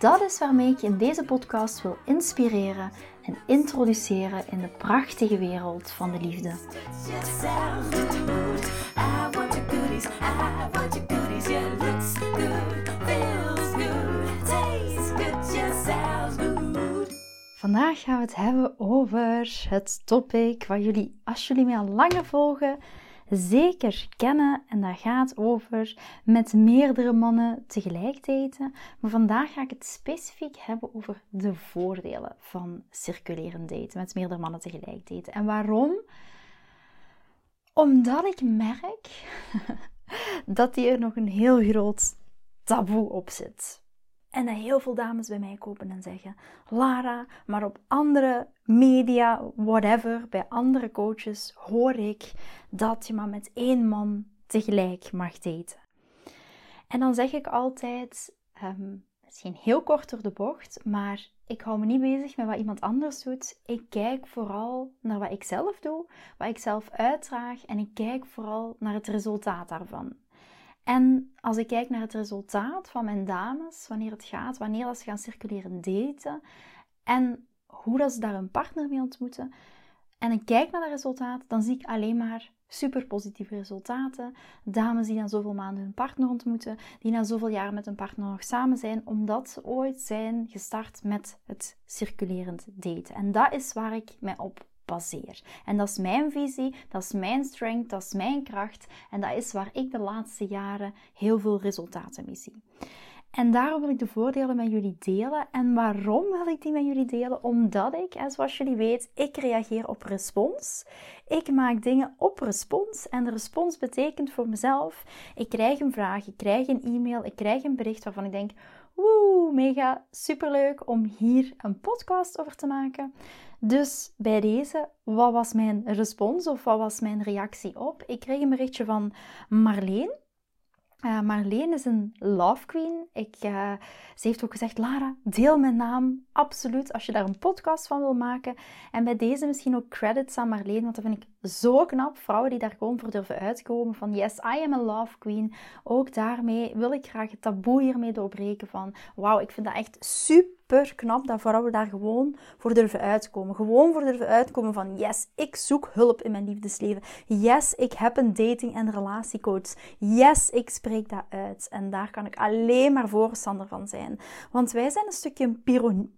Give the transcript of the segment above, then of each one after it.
Dat is waarmee ik je in deze podcast wil inspireren en introduceren in de prachtige wereld van de liefde. Vandaag gaan we het hebben over het topic waar jullie, als jullie mij al langer volgen, zeker kennen. En dat gaat over met meerdere mannen tegelijk daten. Maar vandaag ga ik het specifiek hebben over de voordelen van circulerend daten. Met meerdere mannen tegelijk daten. En waarom? Omdat ik merk dat hier nog een heel groot taboe op zit. En dat heel veel dames bij mij kopen en zeggen: Lara, maar op andere media, whatever, bij andere coaches hoor ik dat je maar met één man tegelijk mag daten. En dan zeg ik altijd: um, misschien heel kort door de bocht, maar ik hou me niet bezig met wat iemand anders doet. Ik kijk vooral naar wat ik zelf doe, wat ik zelf uitdraag en ik kijk vooral naar het resultaat daarvan. En als ik kijk naar het resultaat van mijn dames, wanneer het gaat, wanneer ze gaan circuleren daten en hoe dat ze daar een partner mee ontmoeten, en ik kijk naar dat resultaat, dan zie ik alleen maar super positieve resultaten. Dames die na zoveel maanden hun partner ontmoeten, die na zoveel jaren met hun partner nog samen zijn, omdat ze ooit zijn gestart met het circulerend daten. En dat is waar ik mij op En dat is mijn visie, dat is mijn strength, dat is mijn kracht. En dat is waar ik de laatste jaren heel veel resultaten mee zie. En daarom wil ik de voordelen met jullie delen. En waarom wil ik die met jullie delen? Omdat ik, zoals jullie weten, ik reageer op respons. Ik maak dingen op respons. En de respons betekent voor mezelf, ik krijg een vraag, ik krijg een e-mail, ik krijg een bericht waarvan ik denk, woe, mega superleuk om hier een podcast over te maken. Dus bij deze, wat was mijn respons of wat was mijn reactie op? Ik kreeg een berichtje van Marleen. Uh, Marleen is een love queen. Ik, uh, ze heeft ook gezegd, Lara, deel mijn naam. Absoluut, als je daar een podcast van wil maken. En bij deze misschien ook credits aan Marleen, want dat vind ik zo knap. Vrouwen die daar gewoon voor durven uitkomen van, yes, I am a love queen. Ook daarmee wil ik graag het taboe hiermee doorbreken van, wauw, ik vind dat echt super super knap dat vrouwen daar gewoon voor durven uitkomen. Gewoon voor durven uitkomen van yes, ik zoek hulp in mijn liefdesleven. Yes, ik heb een dating- en relatiecoach. Yes, ik spreek dat uit. En daar kan ik alleen maar voorstander van zijn. Want wij zijn een stukje een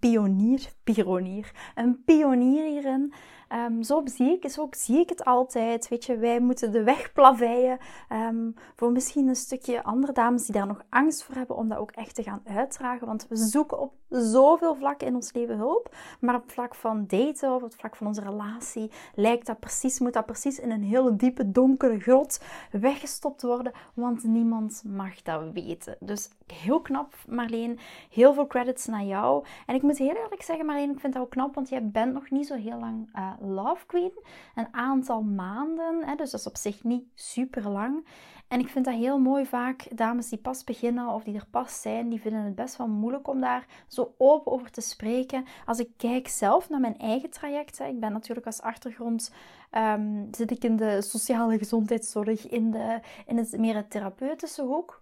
pionier, pionier, een pionier hierin Um, zo, zie ik, zo zie ik het altijd. Weet je, wij moeten de weg plaveien. Ehm, voor misschien een stukje andere dames die daar nog angst voor hebben om dat ook echt te gaan uitdragen. Want we zoeken op zoveel vlakken in ons leven hulp. Maar op het vlak van daten of op het vlak van onze relatie lijkt dat precies, moet dat precies in een hele diepe, donkere grot weggestopt worden. Want niemand mag dat weten. Dus heel knap, Marleen. Heel veel credits naar jou. En ik moet heel eerlijk zeggen, Marleen, ik vind dat ook knap, want jij bent nog niet zo heel lang uh, Love Queen. Een aantal maanden, hè, dus dat is op zich niet super lang. En ik vind dat heel mooi vaak, dames die pas beginnen of die er pas zijn, die vinden het best wel moeilijk om daar zo open over te spreken. Als ik kijk zelf naar mijn eigen traject, hè, ik ben natuurlijk als achtergrond, um, zit ik in de sociale gezondheidszorg, in, de, in het meer therapeutische hoek.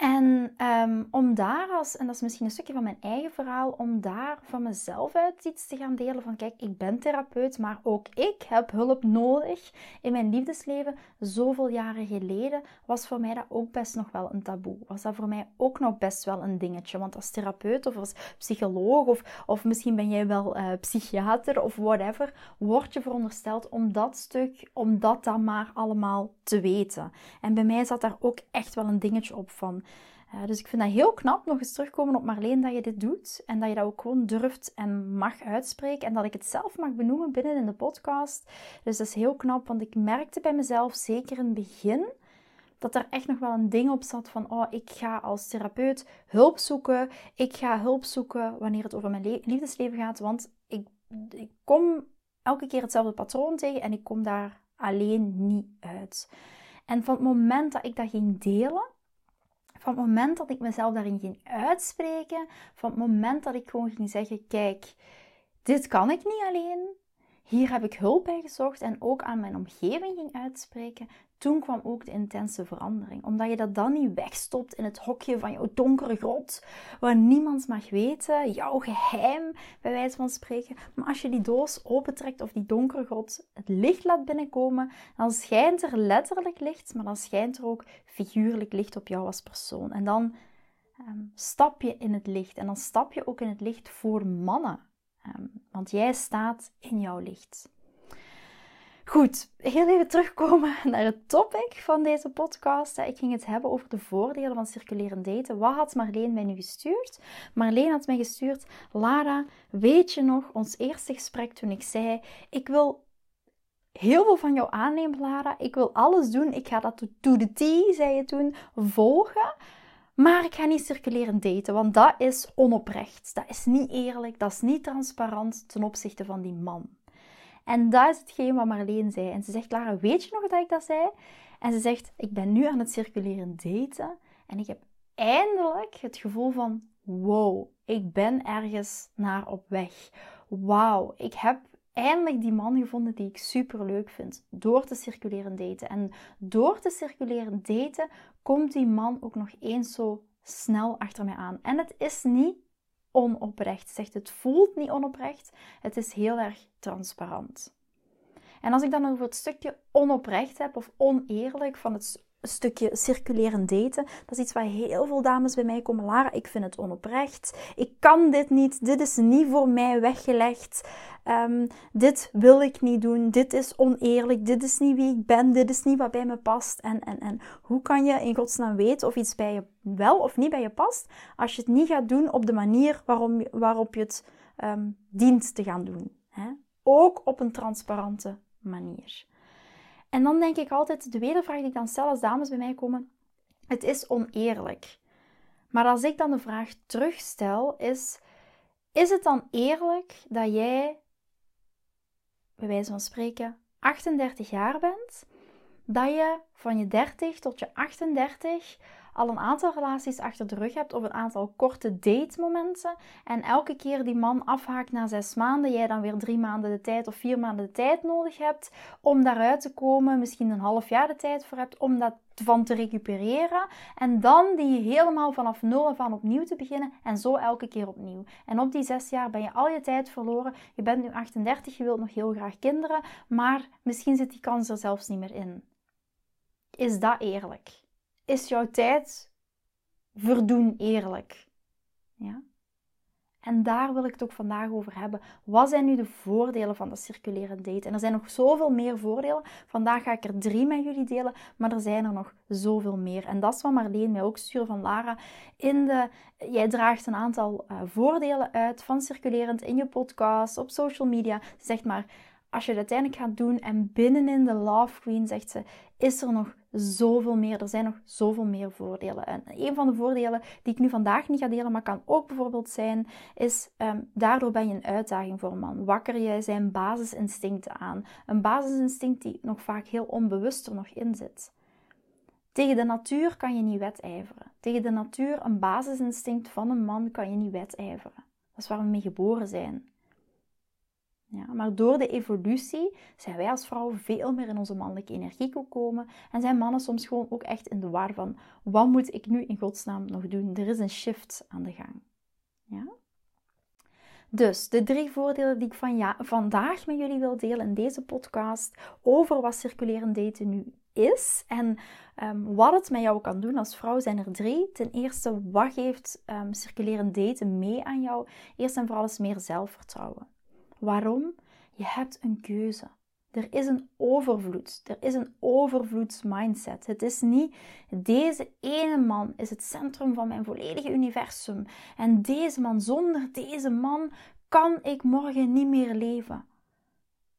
En um, om daar als, en dat is misschien een stukje van mijn eigen verhaal, om daar van mezelf uit iets te gaan delen van kijk, ik ben therapeut, maar ook ik heb hulp nodig in mijn liefdesleven. Zoveel jaren geleden was voor mij dat ook best nog wel een taboe. Was dat voor mij ook nog best wel een dingetje. Want als therapeut of als psycholoog of, of misschien ben jij wel uh, psychiater of whatever, word je verondersteld om dat stuk, om dat dan maar allemaal te weten. En bij mij zat daar ook echt wel een dingetje op van dus ik vind dat heel knap, nog eens terugkomen op Marleen, dat je dit doet. En dat je dat ook gewoon durft en mag uitspreken. En dat ik het zelf mag benoemen binnen in de podcast. Dus dat is heel knap, want ik merkte bij mezelf, zeker in het begin dat er echt nog wel een ding op zat van, oh, ik ga als therapeut hulp zoeken. Ik ga hulp zoeken wanneer het over mijn liefdesleven gaat, want ik, ik kom elke keer hetzelfde patroon tegen en ik kom daar alleen niet uit. En van het moment dat ik dat ging delen, van het moment dat ik mezelf daarin ging uitspreken, van het moment dat ik gewoon ging zeggen: Kijk, dit kan ik niet alleen. Hier heb ik hulp bij gezocht en ook aan mijn omgeving ging uitspreken. Toen kwam ook de intense verandering. Omdat je dat dan niet wegstopt in het hokje van jouw donkere grot, waar niemand mag weten, jouw geheim, bij wijze van spreken. Maar als je die doos opentrekt of die donkere grot het licht laat binnenkomen, dan schijnt er letterlijk licht, maar dan schijnt er ook figuurlijk licht op jou als persoon. En dan ehm, stap je in het licht. En dan stap je ook in het licht voor mannen. Ehm, want jij staat in jouw licht. Goed, heel even terugkomen naar het topic van deze podcast. Ik ging het hebben over de voordelen van circulerend daten. Wat had Marleen mij nu gestuurd? Marleen had mij gestuurd, Lara, weet je nog ons eerste gesprek toen ik zei, ik wil heel veel van jou aannemen, Lara. Ik wil alles doen. Ik ga dat to the T, zei je toen, volgen. Maar ik ga niet circulerend daten, want dat is onoprecht. Dat is niet eerlijk, dat is niet transparant ten opzichte van die man. En dat is hetgeen wat Marleen zei. En ze zegt, Lara, weet je nog dat ik dat zei? En ze zegt, ik ben nu aan het circulerend daten en ik heb eindelijk het gevoel van, wow, ik ben ergens naar op weg. Wauw, ik heb eindelijk die man gevonden die ik super leuk vind. Door te circuleren daten. En door te circuleren daten komt die man ook nog eens zo snel achter mij aan. En het is niet onoprecht. Zegt het voelt niet onoprecht. Het is heel erg transparant. En als ik dan over het stukje onoprecht heb of oneerlijk van het stukje circuleren daten. Dat is iets waar heel veel dames bij mij komen. Lara, ik vind het onoprecht. Ik kan dit niet. Dit is niet voor mij weggelegd. Ehm, dit wil ik niet doen. Dit is oneerlijk. Dit is niet wie ik ben. Dit is niet wat bij me past. En, en, en hoe kan je in godsnaam weten of iets bij je wel of niet bij je past, als je het niet gaat doen op de manier waarop je het um, dient te gaan doen? Hè? Ook op een transparante manier. En dan denk ik altijd, de wedervraag die ik dan stel als dames bij mij komen, het is oneerlijk. Maar als ik dan de vraag terugstel, is, is het dan eerlijk dat jij, bij wijze van spreken, 38 jaar bent, dat je van je 30 tot je 38 al een aantal relaties achter de rug hebt of een aantal korte datemomenten en elke keer die man afhaakt na zes maanden, jij dan weer drie maanden de tijd of vier maanden de tijd nodig hebt om daaruit te komen, misschien een half jaar de tijd voor hebt om dat van te recupereren en dan die helemaal vanaf nul en van opnieuw te beginnen en zo elke keer opnieuw. En op die zes jaar ben je al je tijd verloren. Je bent nu 38, je wilt nog heel graag kinderen, maar misschien zit die kans er zelfs niet meer in. Is dat eerlijk? Is jouw tijd verdoen eerlijk? Ja? En daar wil ik het ook vandaag over hebben. Wat zijn nu de voordelen van dat circulerend daten? En er zijn nog zoveel meer voordelen. Vandaag ga ik er drie met jullie delen, maar er zijn er nog zoveel meer. En dat is wat Marleen mij ook stuurde van Lara. In de, jij draagt een aantal uh, voordelen uit van circulerend in je podcast, op social media. Zeg maar, als je het uiteindelijk gaat doen en binnenin de Love Queen, zegt ze, is er nog zoveel meer. Er zijn nog zoveel meer voordelen. En een van de voordelen die ik nu vandaag niet ga delen, maar kan ook bijvoorbeeld zijn, is um, daardoor ben je een uitdaging voor een man. Wakker je zijn basisinstincten aan. Een basisinstinct die nog vaak heel onbewust er nog in zit. Tegen de natuur kan je niet wedijveren. Tegen de natuur, een basisinstinct van een man, kan je niet wedijveren. Dat is waar we mee geboren zijn. Ja, maar door de evolutie zijn wij als vrouwen veel meer in onze mannelijke energie gekomen en zijn mannen soms gewoon ook echt in de war van wat moet ik nu in godsnaam nog doen? Er is een shift aan de gang. Ja? Dus de drie voordelen die ik van ja, vandaag met jullie wil delen in deze podcast over wat circulerend daten nu is en um, wat het met jou kan doen als vrouw, zijn er drie. Ten eerste, wat geeft um, circulerend daten mee aan jou? Eerst en vooral is meer zelfvertrouwen. Waarom? Je hebt een keuze. Er is een overvloed. Er is een overvloedsmindset. Het is niet deze ene man is het centrum van mijn volledige universum. En deze man, zonder deze man kan ik morgen niet meer leven.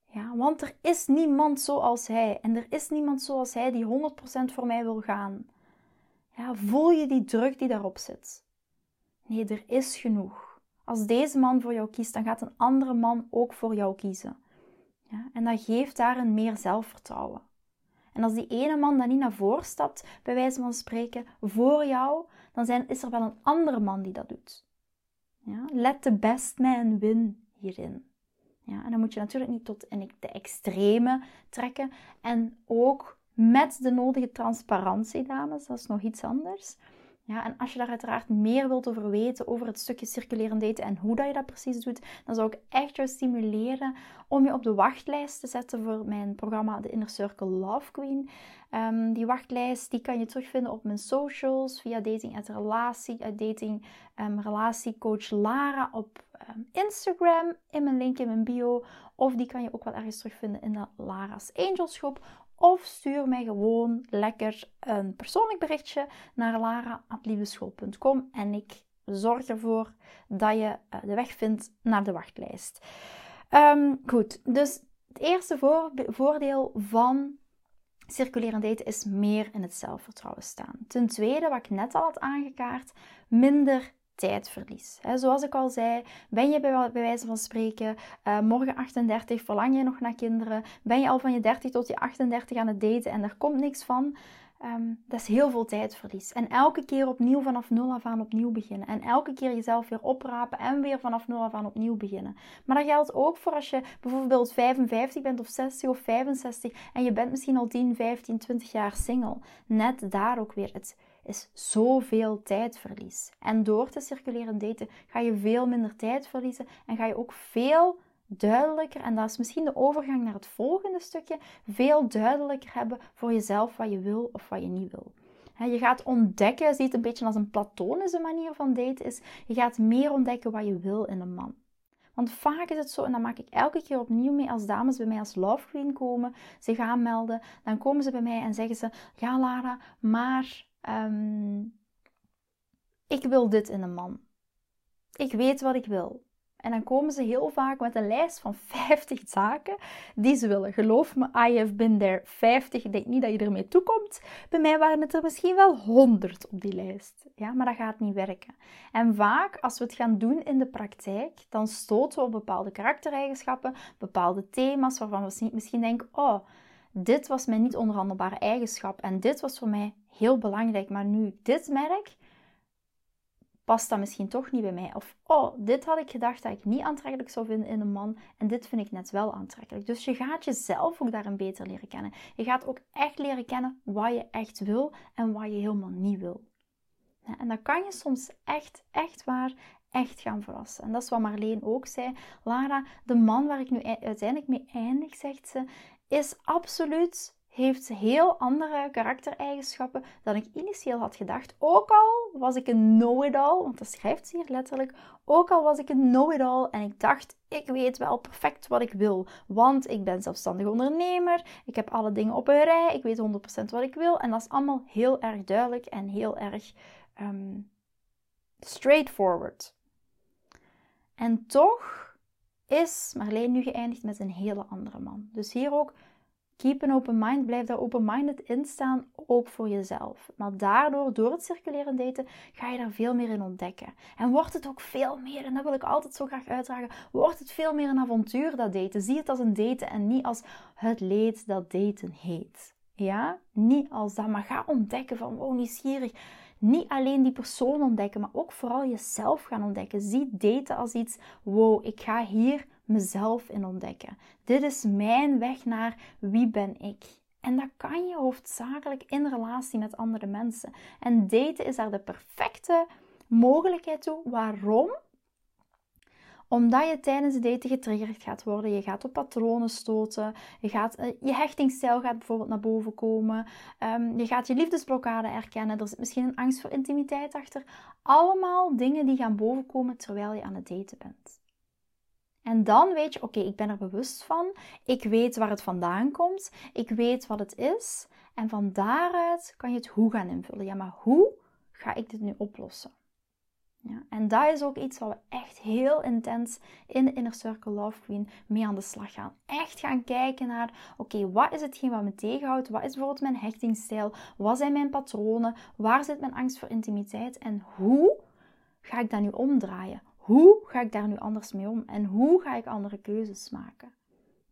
Ja, want er is niemand zoals hij. En er is niemand zoals hij die 100% voor mij wil gaan. Ja, voel je die druk die daarop zit? Nee, er is genoeg. Als deze man voor jou kiest, dan gaat een andere man ook voor jou kiezen. Ja, en dat geeft daar een meer zelfvertrouwen. En als die ene man dan niet naar voren stapt, bij wijze van spreken, voor jou, dan zijn, is er wel een andere man die dat doet. Ja, let the best man win hierin. Ja, en dan moet je natuurlijk niet tot in de extreme trekken. En ook met de nodige transparantie, dames, dat is nog iets anders. Ja, en als je daar uiteraard meer wilt over weten, over het stukje circulerend daten en hoe dat je dat precies doet, dan zou ik echt jou stimuleren om je op de wachtlijst te zetten voor mijn programma The Inner Circle Love Queen. Um, die wachtlijst die kan je terugvinden op mijn socials via Dating at Relatie, uh, Dating um, Relatiecoach Lara op um, Instagram in mijn link in mijn bio. Of die kan je ook wel ergens terugvinden in de Lara's Angels groep. Of stuur mij gewoon lekker een persoonlijk berichtje naar lara.liefdeschool.com en ik zorg ervoor dat je eh, de weg vindt naar de wachtlijst. goed, dus het eerste voordeel van circulerend daten is meer in het zelfvertrouwen staan. Ten tweede, wat ik net al had aangekaart, minder tijdverlies. zoals ik al zei, ben je bij, wijze van spreken uh, morgen 38, verlang je nog naar kinderen, ben je al van je 30 tot je 38 aan het daten en er komt niks van, um, dat is heel veel tijdverlies. En elke keer opnieuw vanaf nul af aan opnieuw beginnen. En elke keer jezelf weer oprapen en weer vanaf nul af aan opnieuw beginnen. Maar dat geldt ook voor als je bijvoorbeeld 55 bent of 60 of 65 en je bent misschien al 10, 15, 20 jaar single. Net daar ook weer het is zoveel tijdverlies. En door te circuleren daten ga je veel minder tijd verliezen en ga je ook veel duidelijker, en dat is misschien de overgang naar het volgende stukje, veel duidelijker hebben voor jezelf wat je wil of wat je niet wil. Je gaat ontdekken, ziet het een beetje als een platonische manier van daten is, je gaat meer ontdekken wat je wil in een man. Want vaak is het zo, en dat maak ik elke keer opnieuw mee als dames bij mij als Love Queen komen, zich aanmelden, dan komen ze bij mij en zeggen ze, ja Lara, maar um, ik wil dit in een man. Ik weet wat ik wil. En dan komen ze heel vaak met een lijst van 50 zaken die ze willen. Geloof me, I have been there. 50, ik denk niet dat je ermee toekomt. Bij mij waren het er misschien wel 100 op die lijst. Ja, maar dat gaat niet werken. En vaak, als we het gaan doen in de praktijk, dan stoten we op bepaalde karaktereigenschappen, bepaalde thema's waarvan we misschien denken, oh, dit was mijn niet onderhandelbare eigenschap en dit was voor mij heel belangrijk, maar nu ik dit merk, past dat misschien toch niet bij mij. Of, oh, dit had ik gedacht dat ik niet aantrekkelijk zou vinden in een man en dit vind ik net wel aantrekkelijk. Dus je gaat jezelf ook daarin beter leren kennen. Je gaat ook echt leren kennen wat je echt wil en wat je helemaal niet wil. En dan kan je soms echt, echt waar, echt gaan verrassen. En dat is wat Marleen ook zei. Lara, de man waar ik nu uiteindelijk mee eindig, zegt ze, is absoluut heeft heel andere karaktereigenschappen dan ik initieel had gedacht. Ook al was ik een know-it-all, want dat schrijft ze hier letterlijk. Ook al was ik een know-it-all en ik dacht, ik weet wel perfect wat ik wil. Want ik ben zelfstandig ondernemer, ik heb alle dingen op een rij, ik weet 100% wat ik wil. En dat is allemaal heel erg duidelijk en heel erg um, straightforward. En toch is Marleen nu geëindigd met een hele andere man. Dus hier ook Keep an open mind. Blijf daar open-minded in staan, ook voor jezelf. Maar daardoor, door het circuleren daten, ga je daar veel meer in ontdekken. En wordt het ook veel meer, en dat wil ik altijd zo graag uitdragen, wordt het veel meer een avontuur dat daten. Zie het als een daten en niet als het leed dat daten heet. Ja, niet als dat, maar ga ontdekken van, wow, nieuwsgierig. Niet alleen die persoon ontdekken, maar ook vooral jezelf gaan ontdekken. Zie daten als iets, wow, ik ga hier mezelf in ontdekken. Dit is mijn weg naar wie ben ik. En dat kan je hoofdzakelijk in relatie met andere mensen. En daten is daar de perfecte mogelijkheid toe. Waarom? Omdat je tijdens het daten getriggerd gaat worden. Je gaat op patronen stoten. Je, gaat, eh, je hechtingsstijl gaat bijvoorbeeld naar boven komen. Ehm, je gaat je liefdesblokkade erkennen. Er zit misschien een angst voor intimiteit achter. Allemaal dingen die gaan bovenkomen terwijl je aan het daten bent. En dan weet je, oké, ik ben er bewust van. Ik weet waar het vandaan komt. Ik weet wat het is. En van daaruit kan je het hoe gaan invullen. Ja, maar hoe ga ik dit nu oplossen? Ja, en dat is ook iets wat we echt heel intens in de Inner Circle Love Queen mee aan de slag gaan. Echt gaan kijken naar, oké, wat is hetgeen wat me tegenhoudt? Wat is bijvoorbeeld mijn hechtingsstijl? Wat zijn mijn patronen? Waar zit mijn angst voor intimiteit? En hoe ga ik dat nu omdraaien? Hoe ga ik daar nu anders mee om? En hoe ga ik andere keuzes maken?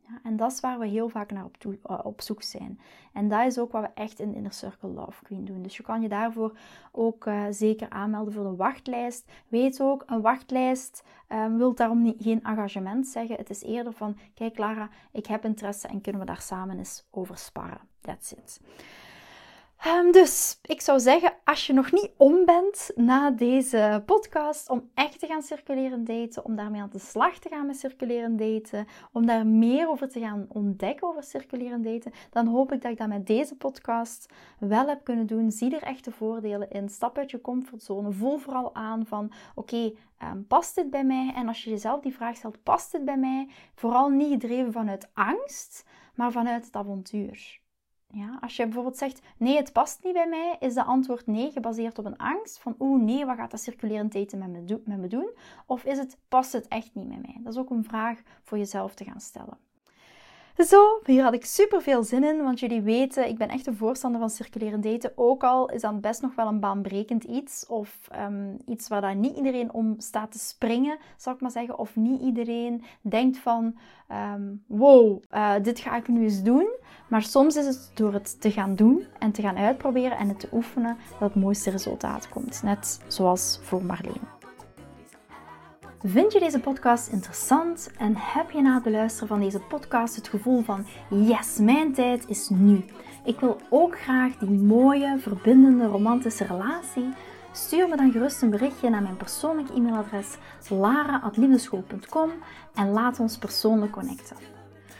Ja, en dat is waar we heel vaak naar op, eh, zoek zijn. En dat is ook wat we echt in Inner Circle Love Queen doen. Dus je kan je daarvoor ook uh, zeker aanmelden voor de wachtlijst. Weet ook, een wachtlijst um, wil daarom niet, geen engagement zeggen. Het is eerder van, kijk Lara, ik heb interesse en kunnen we daar samen eens over sparren. That's it. Ehm, dus ik zou zeggen, als je nog niet om bent na deze podcast om echt te gaan circuleren daten, om daarmee aan de slag te gaan met circuleren daten, om daar meer over te gaan ontdekken over circuleren daten, dan hoop ik dat ik dat met deze podcast wel heb kunnen doen. Zie er echt de voordelen in. Stap uit je comfortzone. Voel vooral aan van, oké, ehm, past dit bij mij? En als je jezelf die vraag stelt, past dit bij mij? Vooral niet gedreven vanuit angst, maar vanuit het avontuur. Ja, als je bijvoorbeeld zegt, nee, het past niet bij mij, is de antwoord nee, gebaseerd op een angst van, oeh nee, wat gaat dat circulerend eten met me, met me doen? Of is het, past het echt niet bij mij? Dat is ook een vraag voor jezelf te gaan stellen. Zo, hier had ik super veel zin in, want jullie weten, ik ben echt een voorstander van circulerend daten. Ook al is dat best nog wel een baanbrekend iets, of um, iets waar daar niet iedereen om staat te springen, zal ik maar zeggen. Of niet iedereen denkt van, um, wow, uh, dit ga ik nu eens doen. Maar soms is het door het te gaan doen en te gaan uitproberen en het te oefenen dat het mooiste resultaat komt. Net zoals voor Marleen. Vind je deze podcast interessant en heb je na het beluisteren van deze podcast het gevoel van yes, mijn tijd is nu. Ik wil ook graag die mooie, verbindende, romantische relatie. Stuur me dan gerust een berichtje naar mijn persoonlijk e-mailadres lara.liefdeschool.com en laat ons persoonlijk connecten.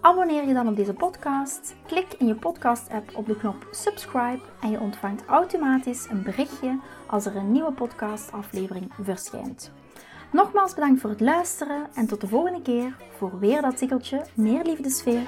Abonneer je dan op deze podcast, klik in je podcast-app op de knop subscribe en je ontvangt automatisch een berichtje als er een nieuwe podcastaflevering verschijnt. Nogmaals bedankt voor het luisteren en tot de volgende keer voor weer dat tikkeltje meer liefdesfeer.